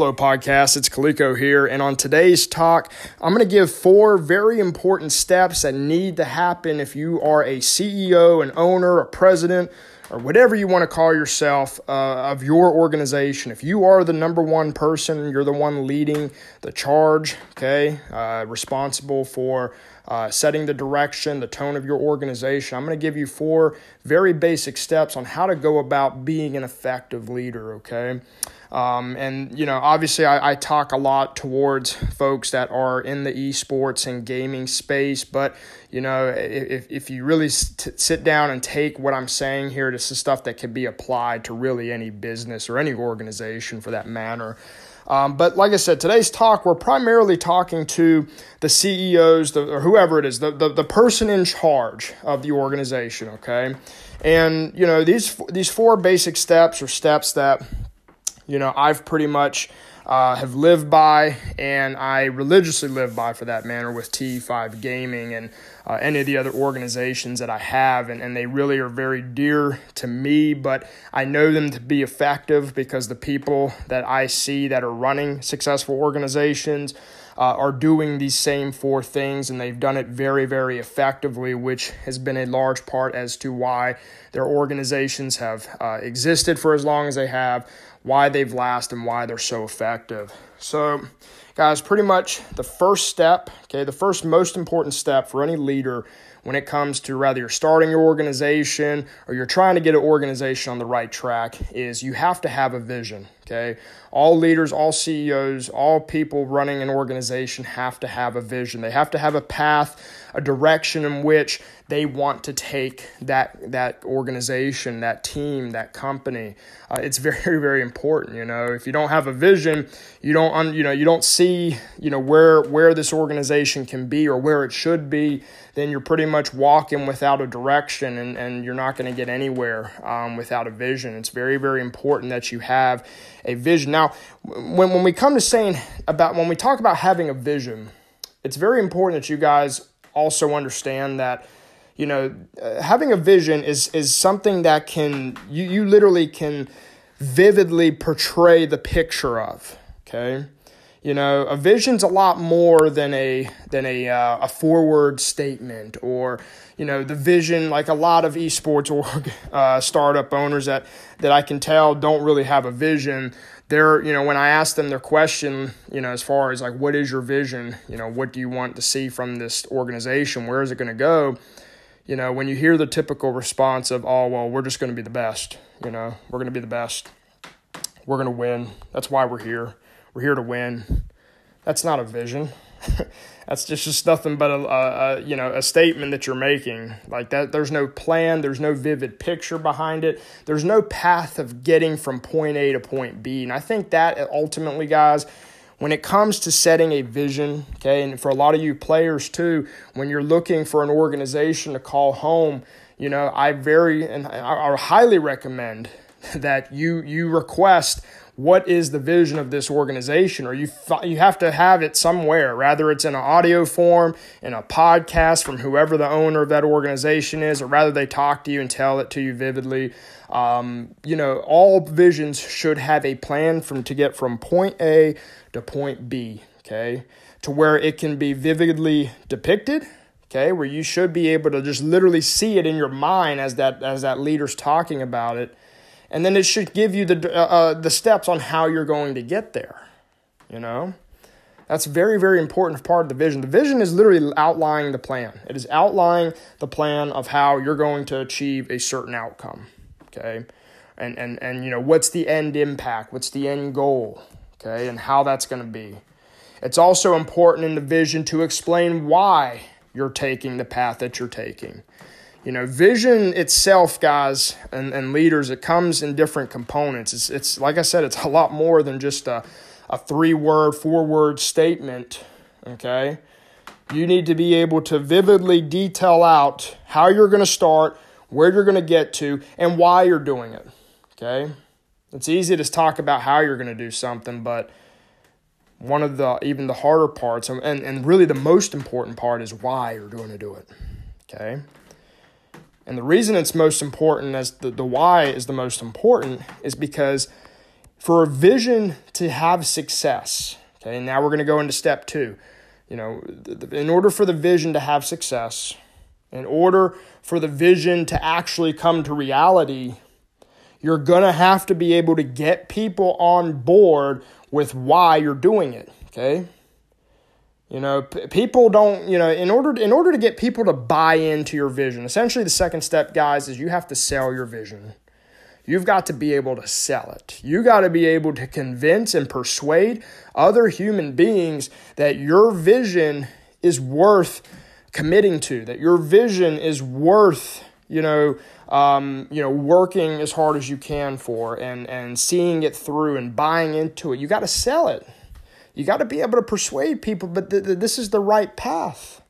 Hello, podcast. It's Kaliko here. And on today's talk, I'm going to give four very important steps that need to happen if you are a CEO, an owner, a president, or whatever you want to call yourself uh, of your organization. If you are the number one person, you're the one leading the charge, okay, uh, responsible for uh, setting the direction, the tone of your organization. I'm going to give you four very basic steps on how to go about being an effective leader, okay? Um, and you know, obviously, I, I, talk a lot towards folks that are in the esports and gaming space. But you know, if if you really sit down and take what I'm saying here, this is stuff that can be applied to really any business or any organization for that matter. Um, but like I said, today's talk, we're primarily talking to the CEOs, the, or whoever it is, the, the, the person in charge of the organization, okay? And, you know, these, these four basic steps are steps that you know, I've pretty much uh, have lived by, and I religiously live by for that matter with T5 Gaming and uh, any of the other organizations that I have, and, and they really are very dear to me, but I know them to be effective because the people that I see that are running successful organizations. Uh, are doing these same four things, and they've done it very, very effectively, which has been a large part as to why their organizations have uh, existed for as long as they have, why they've lasted and why they're so effective. So, guys, pretty much the first step, okay, the first most important step for any leader when it comes to rather you're starting your organization or you're trying to get an organization on the right track is you have to have a vision. Okay. All leaders, all CEOs, all people running an organization have to have a vision. They have to have a path, a direction in which they want to take that that organization, that team, that company. Uh, it's very very important. You know, if you don't have a vision, you don't un, you know you don't see you know where where this organization can be or where it should be. Then you're pretty much walking without a direction, and, and you're not going to get anywhere um, without a vision. It's very very important that you have a vision. Now, when when we come to saying about when we talk about having a vision, it's very important that you guys also understand that you know, uh, having a vision is is something that can you you literally can vividly portray the picture of. Okay, you know, a vision's a lot more than a than a uh, a forward statement or you know the vision. Like a lot of esports org uh, startup owners that that I can tell don't really have a vision. They're you know when I ask them their question, you know, as far as like what is your vision? You know, what do you want to see from this organization? Where is it going to go? You know, when you hear the typical response of, oh, well, we're just going to be the best, you know, we're going to be the best. We're going to win. That's why we're here. We're here to win. That's not a vision. That's just, just nothing but a, a, a, you know a statement that you're making like that. There's no plan. There's no vivid picture behind it. There's no path of getting from point A to point B. And I think that ultimately, guys, when it comes to setting a vision, okay, and for a lot of you players too, when you're looking for an organization to call home, you know, I very and I, I highly recommend that you you request what is the vision of this organization? Or you you have to have it somewhere rather it's in an audio form in a podcast from whoever the owner of that organization is or rather they talk to you and tell it to you vividly. Um, you know all visions should have a plan from to get from point a to point b okay? To where it can be vividly depicted okay? Where you should be able to just literally see it in your mind as that as that leader's talking about it and then it should give you the uh, uh, the steps on how you're going to get there. You know, that's very very important part of the vision. The vision is literally outlining the plan. It is outlining the plan of how you're going to achieve a certain outcome. Okay, and and and you know what's the end impact? What's the end goal? Okay, and how that's going to be. It's also important in the vision to explain why you're taking the path that you're taking. You know, vision itself, guys, and, and leaders, it comes in different components. It's, it's like I said, it's a lot more than just a, a three word, four word statement. Okay. You need to be able to vividly detail out how you're going to start, where you're going to get to, and why you're doing it. Okay. It's easy to talk about how you're going to do something, but one of the even the harder parts and, and really the most important part is why you're going to do it. Okay. And the reason it's most important as the, the why is the most important is because for a vision to have success, okay, now we're going to go into step two. You know, in order for the vision to have success, in order for the vision to actually come to reality, you're going to have to be able to get people on board with why you're doing it, okay? You know, p- people don't, you know, in order in order to get people to buy into your vision. Essentially the second step, guys, is you have to sell your vision. You've got to be able to sell it. You got to be able to convince and persuade other human beings that your vision is worth committing to, that your vision is worth, you know, um, you know, working as hard as you can for and, and seeing it through and buying into it. You got to sell it. You got to be able to persuade people, but th- th- this is the right path.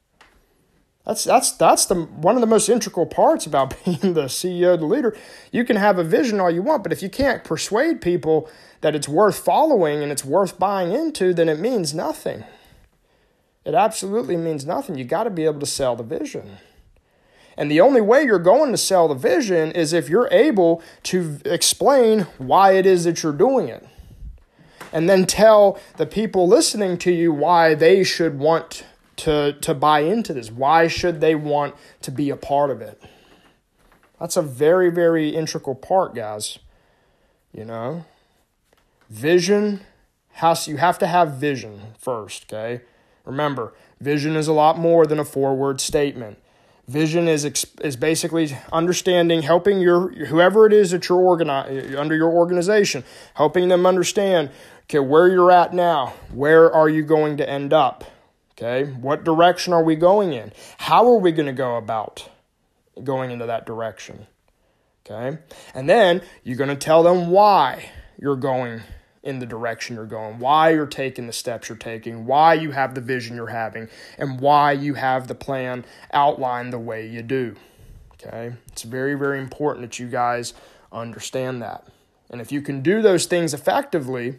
That's that's that's the one of the most integral parts about being the CEO, the leader. You can have a vision all you want, but if you can't persuade people that it's worth following and it's worth buying into, then it means nothing. It absolutely means nothing. You got to be able to sell the vision. And the only way you're going to sell the vision is if you're able to explain why it is that you're doing it and then tell the people listening to you why they should want to, to buy into this. Why should they want to be a part of it? That's a very, very integral part, guys. You know? Vision has you have to have vision first, okay? Remember, vision is a lot more than a four-word statement. Vision is is basically understanding, helping your whoever it is that you're under your organization, helping them understand okay where you're at now, where are you going to end up, okay, what direction are we going in, how are we going to go about going into that direction, okay, and then you're going to tell them why you're going in the direction you're going, why you're taking the steps you're taking, why you have the vision you're having, and why you have the plan outlined the way you do. Okay? It's very, very important that you guys understand that. And if you can do those things effectively,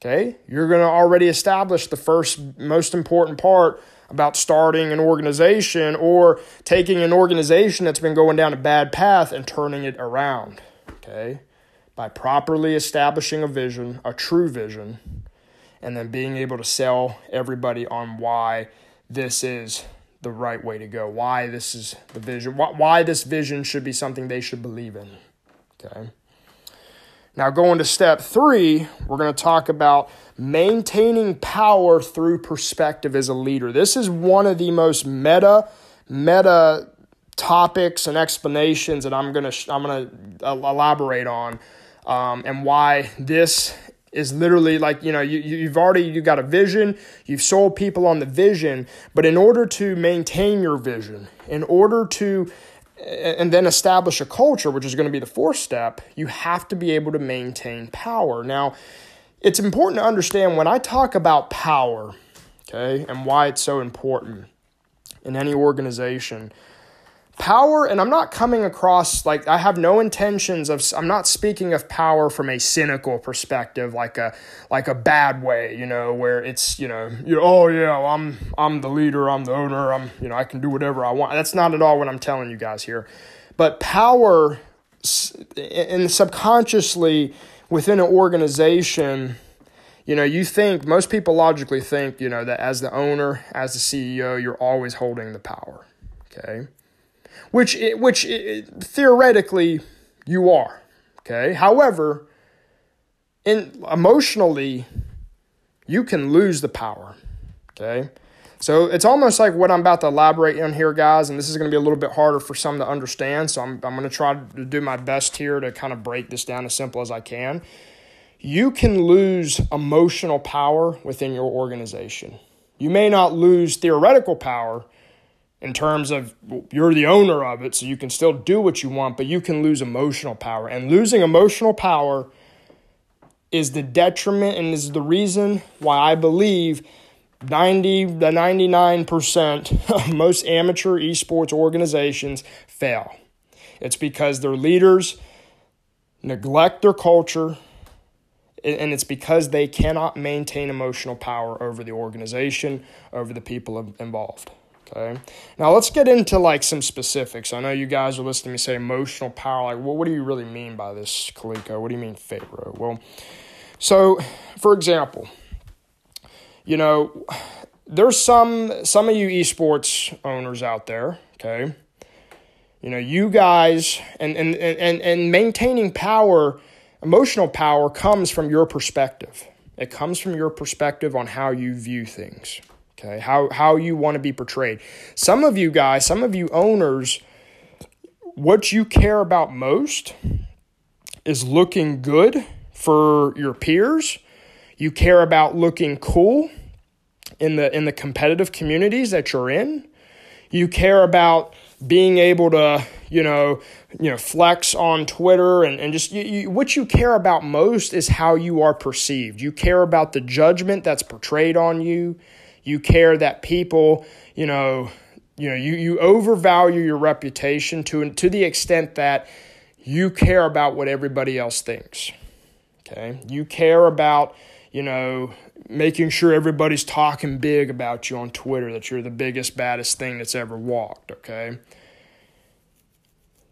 okay, you're going to already establish the first most important part about starting an organization or taking an organization that's been going down a bad path and turning it around. Okay? by properly establishing a vision, a true vision, and then being able to sell everybody on why this is the right way to go, why this is the vision, why this vision should be something they should believe in. Okay. Now, going to step three, we're going to talk about maintaining power through perspective as a leader. This is one of the most meta, meta topics and explanations that I'm going to I'm going to elaborate on um, and why this is literally like you know you, you've already you got a vision you've sold people on the vision but in order to maintain your vision in order to and then establish a culture which is going to be the fourth step. You have to be able to maintain power. Now it's important to understand when i talk about power okay and why it's so important in any organization power and i'm not coming across like i have no intentions of i'm not speaking of power from a cynical perspective like a like a bad way you know where it's you know you oh yeah well, i'm i'm the leader i'm the owner i'm you know i can do whatever i want. That's not at all what i'm telling you guys here. But power and subconsciously within an organization you know you think most people logically think you know that as the owner as the ceo you're always holding the power okay which which theoretically you are. Okay. However, in emotionally, you can lose the power. Okay. So it's almost like what I'm about to elaborate on here, guys, and this is going to be a little bit harder for some to understand. So I'm, I'm going to try to do my best here to kind of break this down as simple as I can. You can lose emotional power within your organization. You may not lose theoretical power, in terms of you're the owner of it, so you can still do what you want, but you can lose emotional power. And losing emotional power is the detriment and is the reason why I believe 90 the 99% of most amateur esports organizations fail. It's because their leaders neglect their culture and it's because they cannot maintain emotional power over the organization, over the people involved. Okay. Now let's get into like some specifics. I know you guys are listening to me say emotional power. Like, well, what do you really mean by this, Kaliko? What do you mean, Pharaoh? Well, so for example, you know, there's some some of you esports owners out there, okay? You know, you guys and and and and maintaining power, emotional power comes from your perspective. It comes from your perspective on how you view things. Okay? How how you want to be portrayed. Some of you guys, some of you owners, what you care about most is looking good for your peers. You care about looking cool in the in the competitive communities that you're in. You care about being able to, you know, you know, flex on Twitter and, and just you, you, what you care about most is how you are perceived. You care about the judgment that's portrayed on you. You care that people, you know, you know, you, you overvalue your reputation to to the extent that you care about what everybody else thinks. Okay? You care about, you know, making sure everybody's talking big about you on Twitter, that you're the biggest, baddest thing that's ever walked, okay?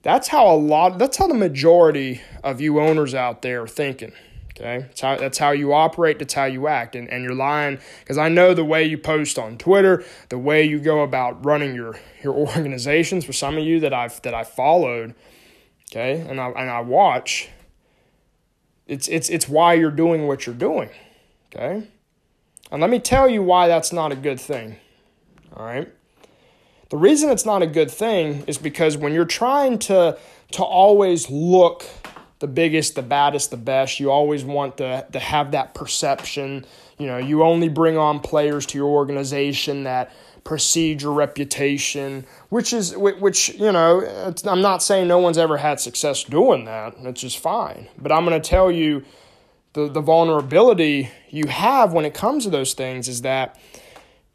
That's how a lot that's how the majority of you owners out there are thinking. Okay. That's how, that's how you operate, that's how you act. And, and you're lying because I know the way you post on Twitter, the way you go about running your, your organizations for some of you that I've that I followed, okay, and I and I watch, it's it's it's why you're doing what you're doing. Okay? And let me tell you why that's not a good thing. All right? The reason it's not a good thing is because when you're trying to to always look the biggest, the baddest, the best, you always want to, to have that perception. You know, you only bring on players to your organization that precede your reputation, which is which you know. I'm not saying no one's ever had success doing that. It's just fine. But I'm going to tell you the, the vulnerability you have when it comes to those things is that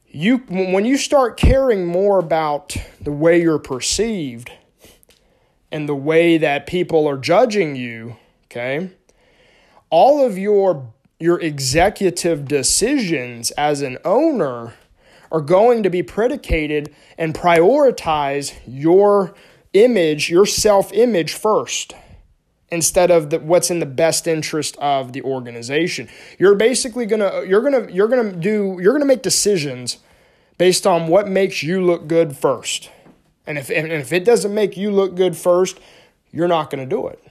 you when you start caring more about the way you're perceived and the way that people are judging you, okay? All of your your executive decisions as an owner are going to be predicated and prioritize your image, your self-image first instead of the, what's in the best interest of the organization. You're basically gonna you're gonna you're gonna do you're gonna make decisions based on what makes you look good first. And if and if it doesn't make you look good first, you're not gonna do it.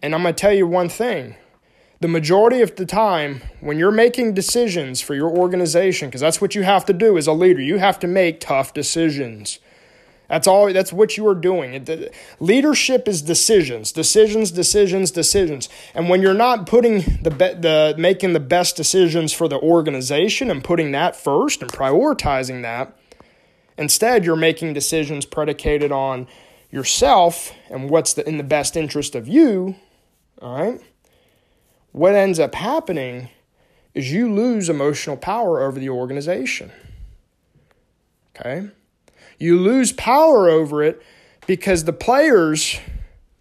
And I'm gonna tell you one thing. The majority of the time, when you're making decisions for your organization, because that's what you have to do as a leader, you have to make tough decisions. That's all. That's what you are doing. leadership is decisions, decisions, decisions, decisions. And when you're not putting the the making the best decisions for the organization and putting that first and prioritizing that, instead you're making decisions predicated on yourself and what's the, in the best interest of you. All right. What ends up happening is you lose emotional power over the organization. Okay. You lose power over it because the players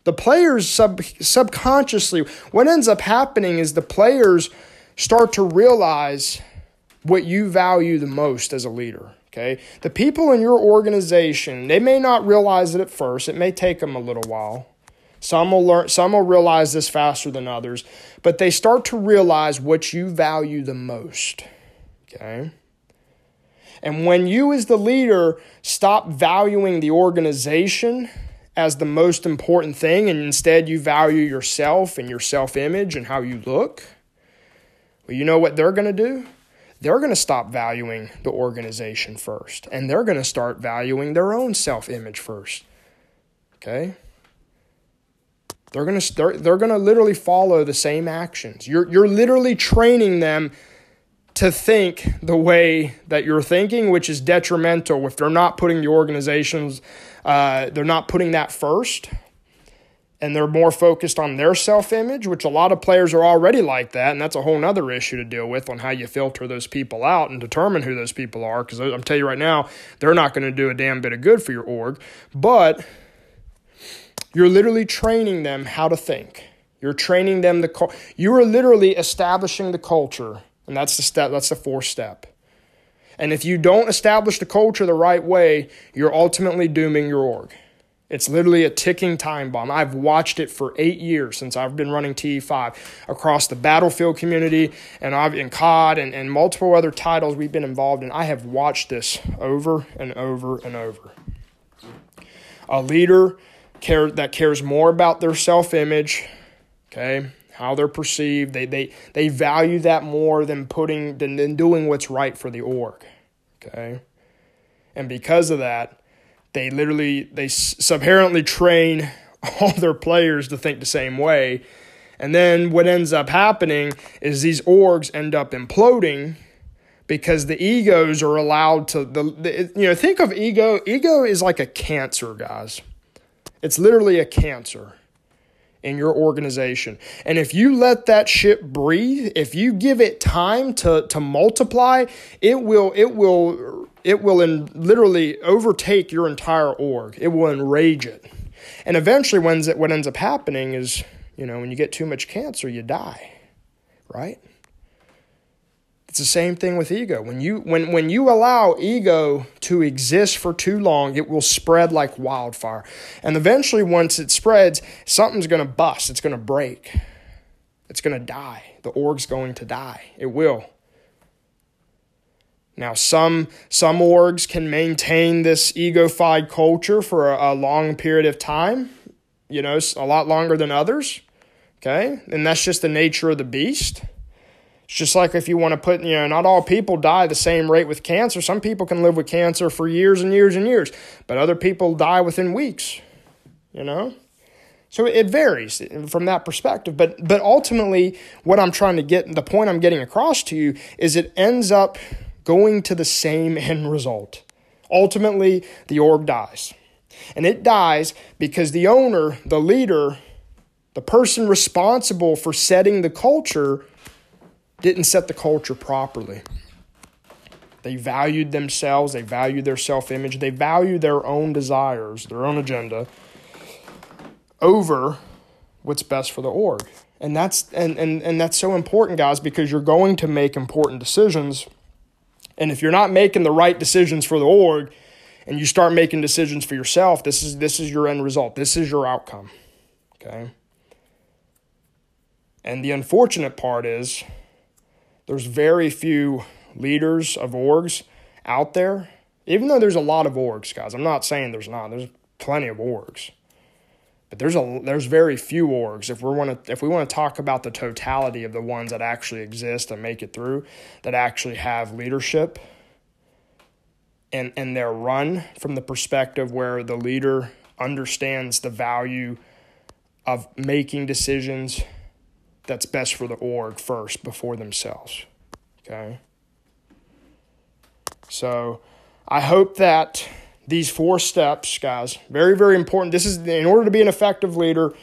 the players sub, subconsciously what ends up happening is the players start to realize what you value the most as a leader okay? The people in your organization they may not realize it at first. It may take them a little while. Some will learn some will realize this faster than others but they start to realize what you value the most okay? And when you, as the leader, stop valuing the organization as the most important thing and instead you value yourself and your self image and how you look, well, you know what they're going to do? They're going to stop valuing the organization first and they're going to start valuing their own self image first. Okay? They're going to they're, they're going to literally follow the same actions. You're you're literally training them to think the way that you're thinking, which is detrimental if they're not putting the organizations, uh, they're not putting that first, and they're more focused on their self image, which a lot of players are already like that, and that's a whole other issue to deal with on how you filter those people out and determine who those people are. Because I'm telling you right now, they're not going to do a damn bit of good for your org, but you're literally training them how to think. You're training them the you are literally establishing the culture and that's the step, that's the fourth step. And if you don't establish the culture the right way, you're ultimately dooming your org. It's literally a ticking time bomb. I've watched it for eight years since I've been running TE5 across the battlefield community and I've in COD and, and multiple other titles we've been involved in. I have watched this over and over and over. A leader care, that cares more about their self image, okay, how they're perceived, they, they, they value that more than putting than, than doing what's right for the org. Okay. And because of that, they literally they subherently train all their players to think the same way. And then what ends up happening is these orgs end up imploding because the egos are allowed to the, the you know think of ego ego is like a cancer guys. It's literally a cancer in your organization. And if you let that ship breathe, if you give it time to, to multiply, it will it will it will in, literally overtake your entire org. It will enrage it. And eventually when what ends up happening is, you know, when you get too much cancer, you die. Right? It's the same thing with ego. When you when when you allow ego to exist for too long, it will spread like wildfire. And eventually once it spreads, something's going to bust. It's going to break. It's going to die. The org's going to die. It will. Now, some some orgs can maintain this ego-fied culture for a, a long period of time, you know, a lot longer than others. Okay, and that's just the nature of the beast. It's just like if you want to put, you know, not all people die the same rate with cancer. Some people can live with cancer for years and years and years, but other people die within weeks, you know? So it varies from that perspective. But but ultimately, what I'm trying to get, the point I'm getting across to you is it ends up going to the same end result. Ultimately, the org dies. And it dies because the owner, the leader, the person responsible for setting the culture didn't set the culture properly. They valued themselves, they valued their self image, they valued their own desires, their own agenda over what's best for the org. And that's and, and, and that's so important, guys, because you're going to make important decisions. And if you're not making the right decisions for the org and you start making decisions for yourself, this is this is your end result. This is your outcome. Okay. And the unfortunate part is there's very few leaders of orgs out there. Even though there's a lot of orgs, guys, I'm not saying there's not. There's plenty of orgs. But there's a there's very few orgs. If we want to if we want to talk about the totality of the ones that actually exist and make it through, that actually have leadership and and they're run from the perspective where the leader understands the value of making decisions that's best for the org first before themselves. Okay? So I hope that these four steps, guys, very, very important. This is in order to be an effective leader,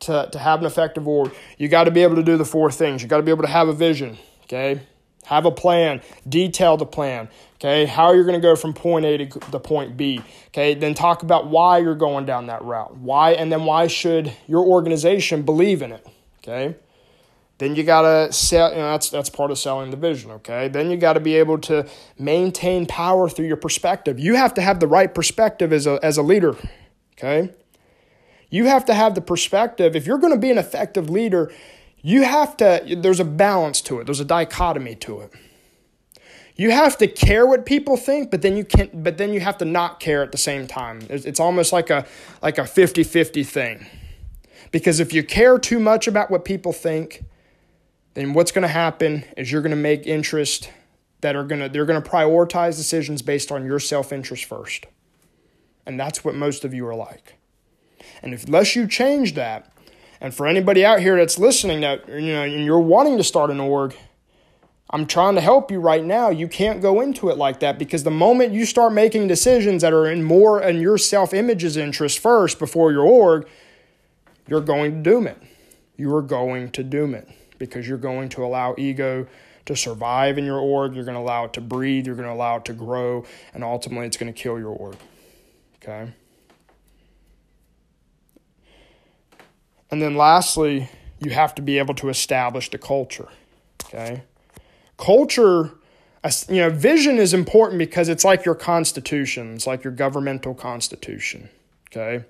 to, to have an effective org, you got to be able to do the four things. You got to be able to have a vision, okay? Have a plan, detail the plan, okay? How you're going to go from point A to the point B, okay? Then talk about why you're going down that route. Why, and then why should your organization believe in it, okay? Then you gotta sell. You know, that's that's part of selling the vision. Okay. Then you got to be able to maintain power through your perspective. You have to have the right perspective as a as a leader. Okay. You have to have the perspective. If you're going to be an effective leader, you have to. There's a balance to it. There's a dichotomy to it. You have to care what people think, but then you can't. But then you have to not care at the same time. It's, it's almost like a like a 50-50 thing. Because if you care too much about what people think, then what's going to happen is you're going to make interest that are going to they're going to prioritize decisions based on your self-interest first. And that's what most of you are like. And if unless you change that, and for anybody out here that's listening that you know and you're wanting to start an org, I'm trying to help you right now. You can't go into it like that because the moment you start making decisions that are in more in your self-image's interest first before your org, you're going to doom it. You are going to doom it because you're going to allow ego to survive in your org. You're going to allow it to breathe. You're going to allow it to grow. And ultimately, it's going to kill your org. Okay? And then lastly, you have to be able to establish the culture. Okay? Culture, you know, vision is important because it's like your constitution, it's like your governmental constitution, okay?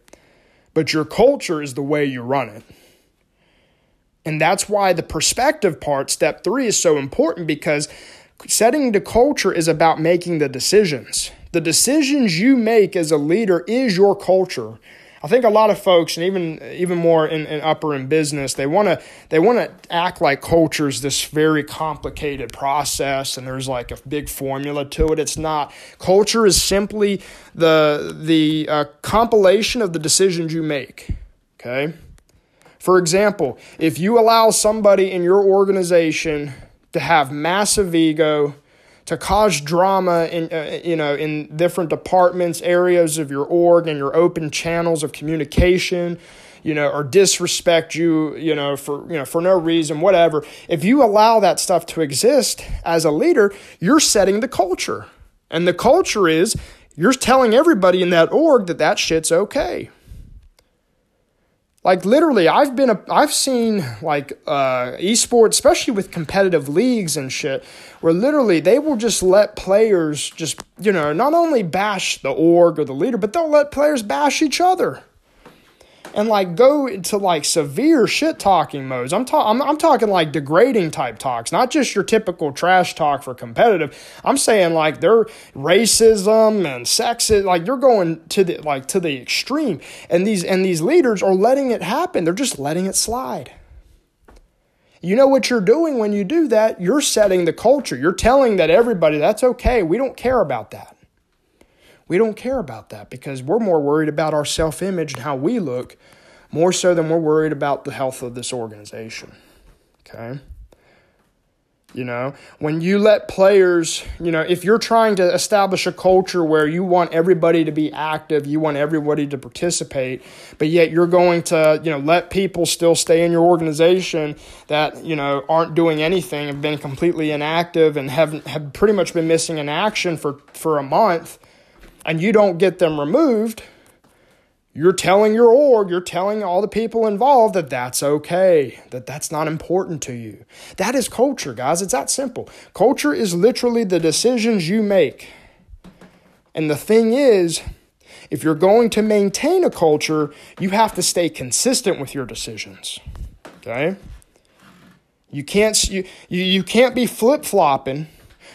But your culture is the way you run it. And that's why the perspective part, step three, is so important because setting the culture is about making the decisions. The decisions you make as a leader is your culture. I think a lot of folks, and even even more in, in upper in business, they want to they want to act like culture is this very complicated process, and there's like a big formula to it. It's not. Culture is simply the the uh, compilation of the decisions you make. Okay. For example, if you allow somebody in your organization to have massive ego, to cause drama in uh, you know in different departments areas of your org and your open channels of communication you know or disrespect you you know for you know for no reason whatever if you allow that stuff to exist as a leader you're setting the culture. And the culture is you're telling everybody in that org that that shit's okay like literally, I've been a, I've seen like uh, esports, especially with competitive leagues and shit, where literally they will just let players just you know not only bash the org or the leader, but they'll let players bash each other and like go into like severe shit talking modes. I'm, I'm I'm talking like degrading type talks, not just your typical trash talk for competitive. I'm saying like they're racism and sexist, like you're going to the like to the extreme. And these and these leaders are letting it happen. They're just letting it slide. You know what you're doing when you do that? You're setting the culture. You're telling that everybody that's okay. We don't care about that. We don't care about that because we're more worried about our self image and how we look more so than we're worried about the health of this organization. Okay? You know, when you let players, you know, if you're trying to establish a culture where you want everybody to be active, you want everybody to participate, but yet you're going to, you know, let people still stay in your organization that, you know, aren't doing anything, have been completely inactive and have have pretty much been missing in action for for a month, and you don't get them removed, you're telling your org, you're telling all the people involved that that's okay, that that's not important to you. That is culture, guys. It's that simple. Culture is literally the decisions you make. And the thing is, if you're going to maintain a culture, you have to stay consistent with your decisions. Okay? You can't you, you, can't be flip-flopping.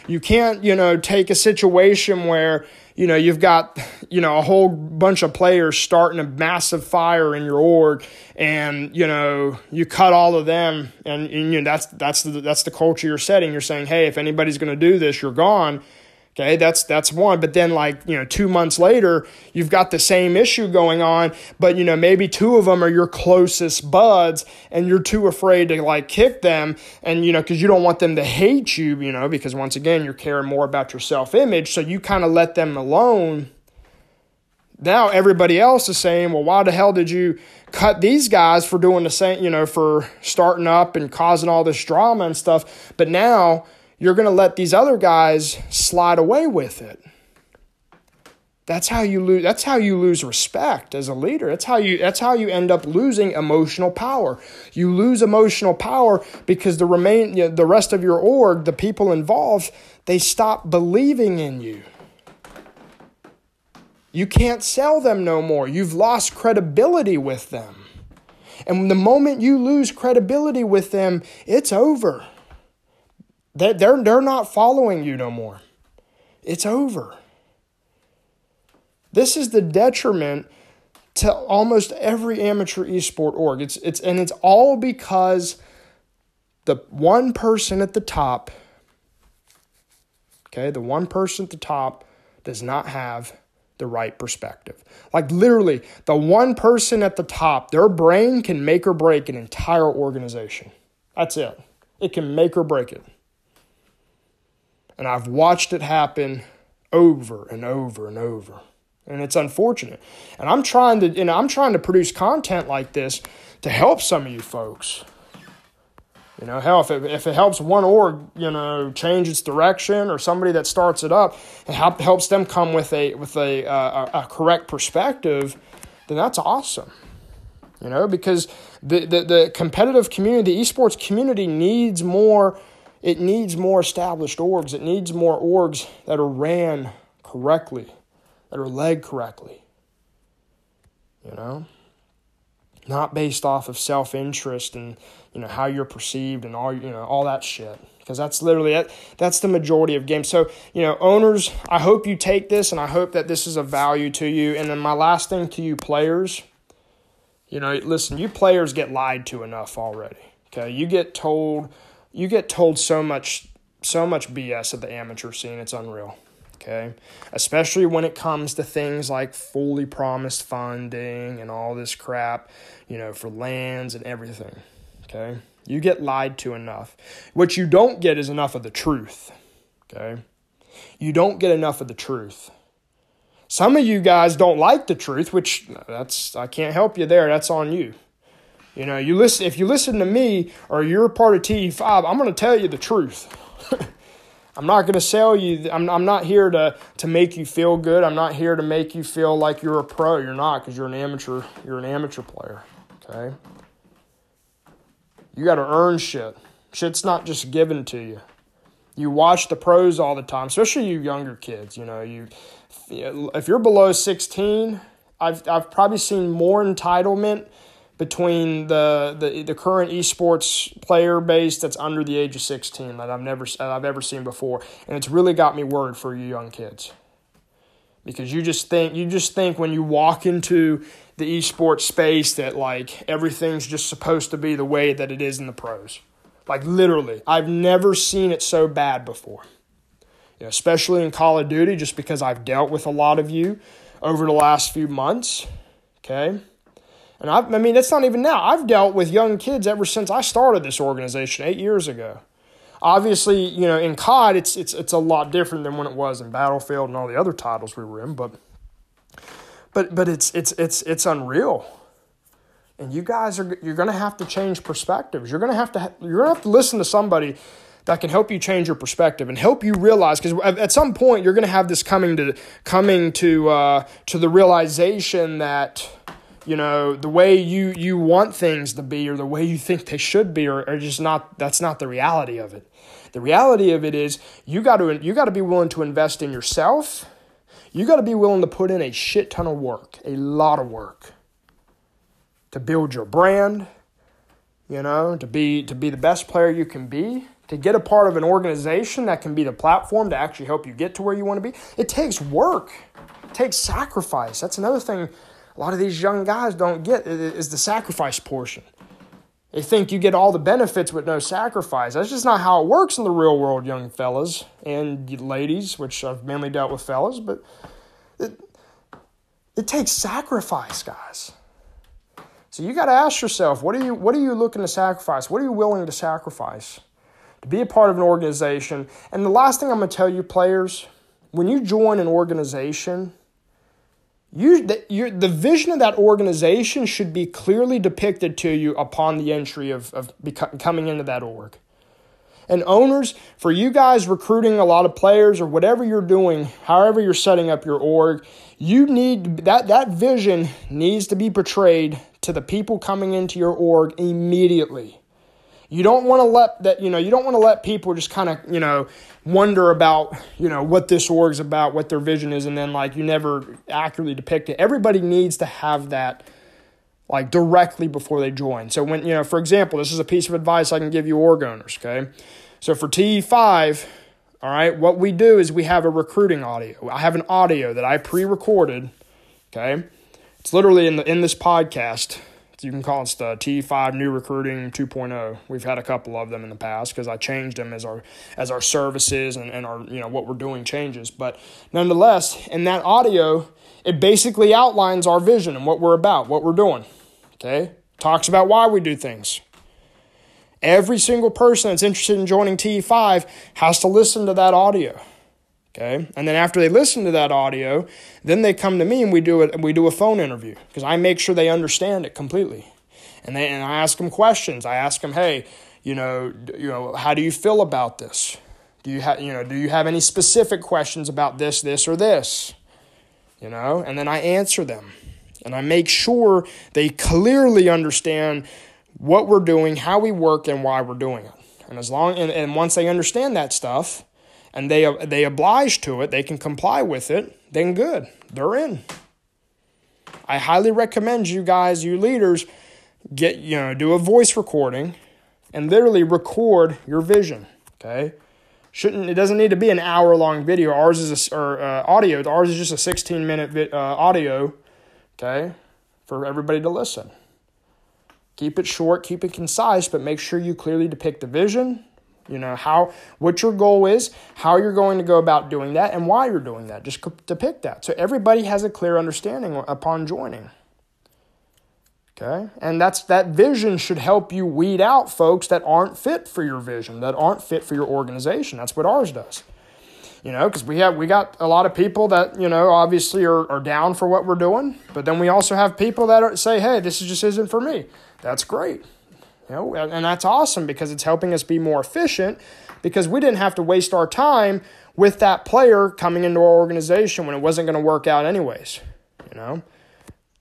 You can't, you know, take a situation where you know you've got you know a whole bunch of players starting a massive fire in your org and you know you cut all of them and, and you know that's that's the that's the culture you're setting. You're saying hey if anybody's going to do this you're gone Okay, that's that's one. But then like, you know, 2 months later, you've got the same issue going on, but you know, maybe two of them are your closest buds and you're too afraid to like kick them and you know, cuz you don't want them to hate you, you know, because once again, you're caring more about your self-image, so you kind of let them alone. Now everybody else is saying, "Well, why the hell did you cut these guys for doing the same, you know, for starting up and causing all this drama and stuff?" But now you're going to let these other guys slide away with it. That's how you lose that's how you lose respect as a leader. That's how you that's how you end up losing emotional power. You lose emotional power because the remain you know, the rest of your org, the people involved, they stop believing in you. You can't sell them no more. You've lost credibility with them. And the moment you lose credibility with them, it's over. They're, they're, they're not following you no more. It's over. This is the detriment to almost every amateur esport org. It's, it's, and it's all because the one person at the top, okay, the one person at the top does not have the right perspective. Like literally, the one person at the top, their brain can make or break an entire organization. That's it. It can make or break it. And I've watched it happen over and over and over. And it's unfortunate. And I'm trying to, know, I'm trying to produce content like this to help some of you folks. You know, hell, if it, if it helps one org, you know, change its direction, or somebody that starts it up, and helps them come with a with a, uh, a correct perspective, then that's awesome. You know, because the, the the competitive community, the esports community needs more it needs more established orgs. It needs more orgs that are ran correctly, that are led correctly. You know? Not based off of self interest and you know how you're perceived and all you know all that shit because that's literally it. That's the majority of games. So, you know, owners, I hope you take this and I hope that this is of value to you. And then my last thing to you players, you know, listen, you players get lied to enough already. Okay? You get told you get told so much so much BS at the amateur scene. It's unreal. Okay? Especially when it comes to things like fully promised funding and all this crap, you know, for lands and everything. Okay? You get lied to enough. What you don't get is enough of the truth. Okay? You don't get enough of the truth. Some of you guys don't like the truth, which that's I can't help you there. That's on you. You know, you listen if you listen to me or you're part of TE5, I'm going to tell you the truth. I'm not going to sell you. I'm, I'm not here to, to make you feel good. I'm not here to make you feel like you're a pro. You're not because you're an amateur. You're an amateur player. Okay. You got to earn shit. Shit's not just given to you. You watch the pros all the time, especially you younger kids. You know, you if you're below 16, I've I've probably seen more entitlement between the, the the current esports player base that's under the age of 16 that I've never that I've ever seen before, and it's really got me worried for you young kids because you just think you just think when you walk into the esports space that like everything's just supposed to be the way that it is in the pros. Like literally, I've never seen it so bad before. You know, especially in Call of Duty, just because I've dealt with a lot of you over the last few months. Okay. And I've, I mean, it's not even now. I've dealt with young kids ever since I started this organization eight years ago. Obviously, you know, in COD, it's it's it's a lot different than when it was in Battlefield and all the other titles we were in. But but but it's it's it's it's unreal. And you guys are you're going to have to change perspectives. You're going to have to you're going to have to listen to somebody that can help you change your perspective and help you realize because at some point you're going to have this coming to coming to uh, to the realization that you know the way you you want things to be or the way you think they should be or, are just not that's not the reality of it the reality of it is you got to you got to be willing to invest in yourself you got to be willing to put in a shit ton of work, a lot of work to build your brand, you know, to be to be the best player you can be, to get a part of an organization that can be the platform to actually help you get to where you want to be. It takes work. It takes sacrifice. That's another thing a lot of these young guys don't get is the sacrifice portion. They think you get all the benefits with no sacrifice. That's just not how it works in the real world, young fellas and ladies, which I've mainly dealt with fellas, but it, it takes sacrifice, guys. So you got to ask yourself, what are you what are you looking to sacrifice? What are you willing to sacrifice to be a part of an organization? And the last thing I'm going to tell you players, when you join an organization, you, the, the vision of that organization should be clearly depicted to you upon the entry of, of coming into that org. And owners, for you guys recruiting a lot of players or whatever you're doing, however you're setting up your org, you need that that vision needs to be portrayed to the people coming into your org immediately. You don't want to let that, you know, you don't want to let people just kind of, you know, wonder about, you know, what this org's about, what their vision is, and then like you never accurately depict it. Everybody needs to have that like directly before they join. So when, you know, for example, this is a piece of advice I can give you org owners, okay? So for TE5, all right, what we do is we have a recruiting audio. I have an audio that I pre-recorded, okay? It's literally in the in this podcast you can call it the T5 New Recruiting 2.0. We've had a couple of them in the past because I changed them as our as our services and, and our you know what we're doing changes. But nonetheless, in that audio, it basically outlines our vision and what we're about, what we're doing. Okay? Talks about why we do things. Every single person that's interested in joining T5 has to listen to that audio. Okay. And then after they listen to that audio, then they come to me and we do it. We do a phone interview because I make sure they understand it completely. And they and I ask them questions. I ask them, hey, you know, you know, how do you feel about this? Do you have you know do you have any specific questions about this, this, or this? You know, and then I answer them, and I make sure they clearly understand what we're doing, how we work, and why we're doing it. And as long and, and once they understand that stuff and they they oblige to it, they can comply with it, then good. They're in. I highly recommend you guys, you leaders, get you know, do a voice recording and literally record your vision, okay? Shouldn't it doesn't need to be an hour long video. Ours is a, or uh, audio. Ours is just a 16 minute vi- uh, audio, okay, for everybody to listen. Keep it short, keep it concise, but make sure you clearly depict the vision, you know, how what your goal is, how you're going to go about doing that and why you're doing that. Just depict that. So everybody has a clear understanding upon joining. Okay? And that's that vision should help you weed out folks that aren't fit for your vision, that aren't fit for your organization. That's what ours does. You know, because we have we got a lot of people that, you know, obviously are, are down for what we're doing, but then we also have people that are, say, hey, this just isn't for me. That's great. Know, and that's awesome because it's helping us be more efficient because we didn't have to waste our time with that player coming into our organization when it wasn't going to work out anyways. You know,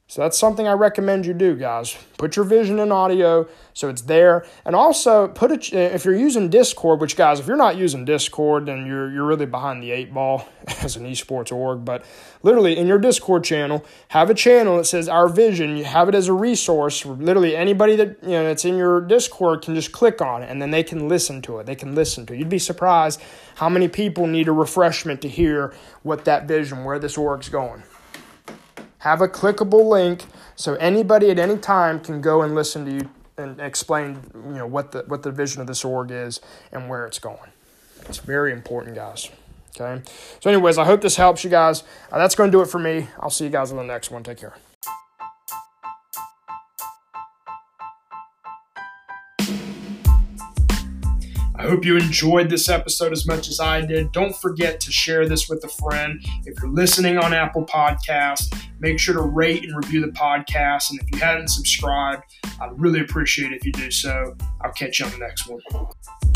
so that's something I recommend you do, guys. Put your vision in audio so it's there, and also put it if you're using Discord. Which, guys, if you're not using Discord, then you're you're really behind the eight ball as an esports org. But literally, in your Discord channel, have a channel that says our vision. You have it as a resource. Literally, anybody that you know that's in your Discord can just click on it, and then they can listen to it. They can listen to it. You'd be surprised how many people need a refreshment to hear what that vision, where this org's going have a clickable link so anybody at any time can go and listen to you and explain you know what the what the vision of this org is and where it's going. It's very important, guys. Okay. So, anyways, I hope this helps you guys. Uh, that's going to do it for me. I'll see you guys on the next one. Take care. I hope you enjoyed this episode as much as I did. Don't forget to share this with a friend. If you're listening on Apple Podcasts, make sure to rate and review the podcast. And if you hadn't subscribed, I'd really appreciate it if you do so. I'll catch you on the next one.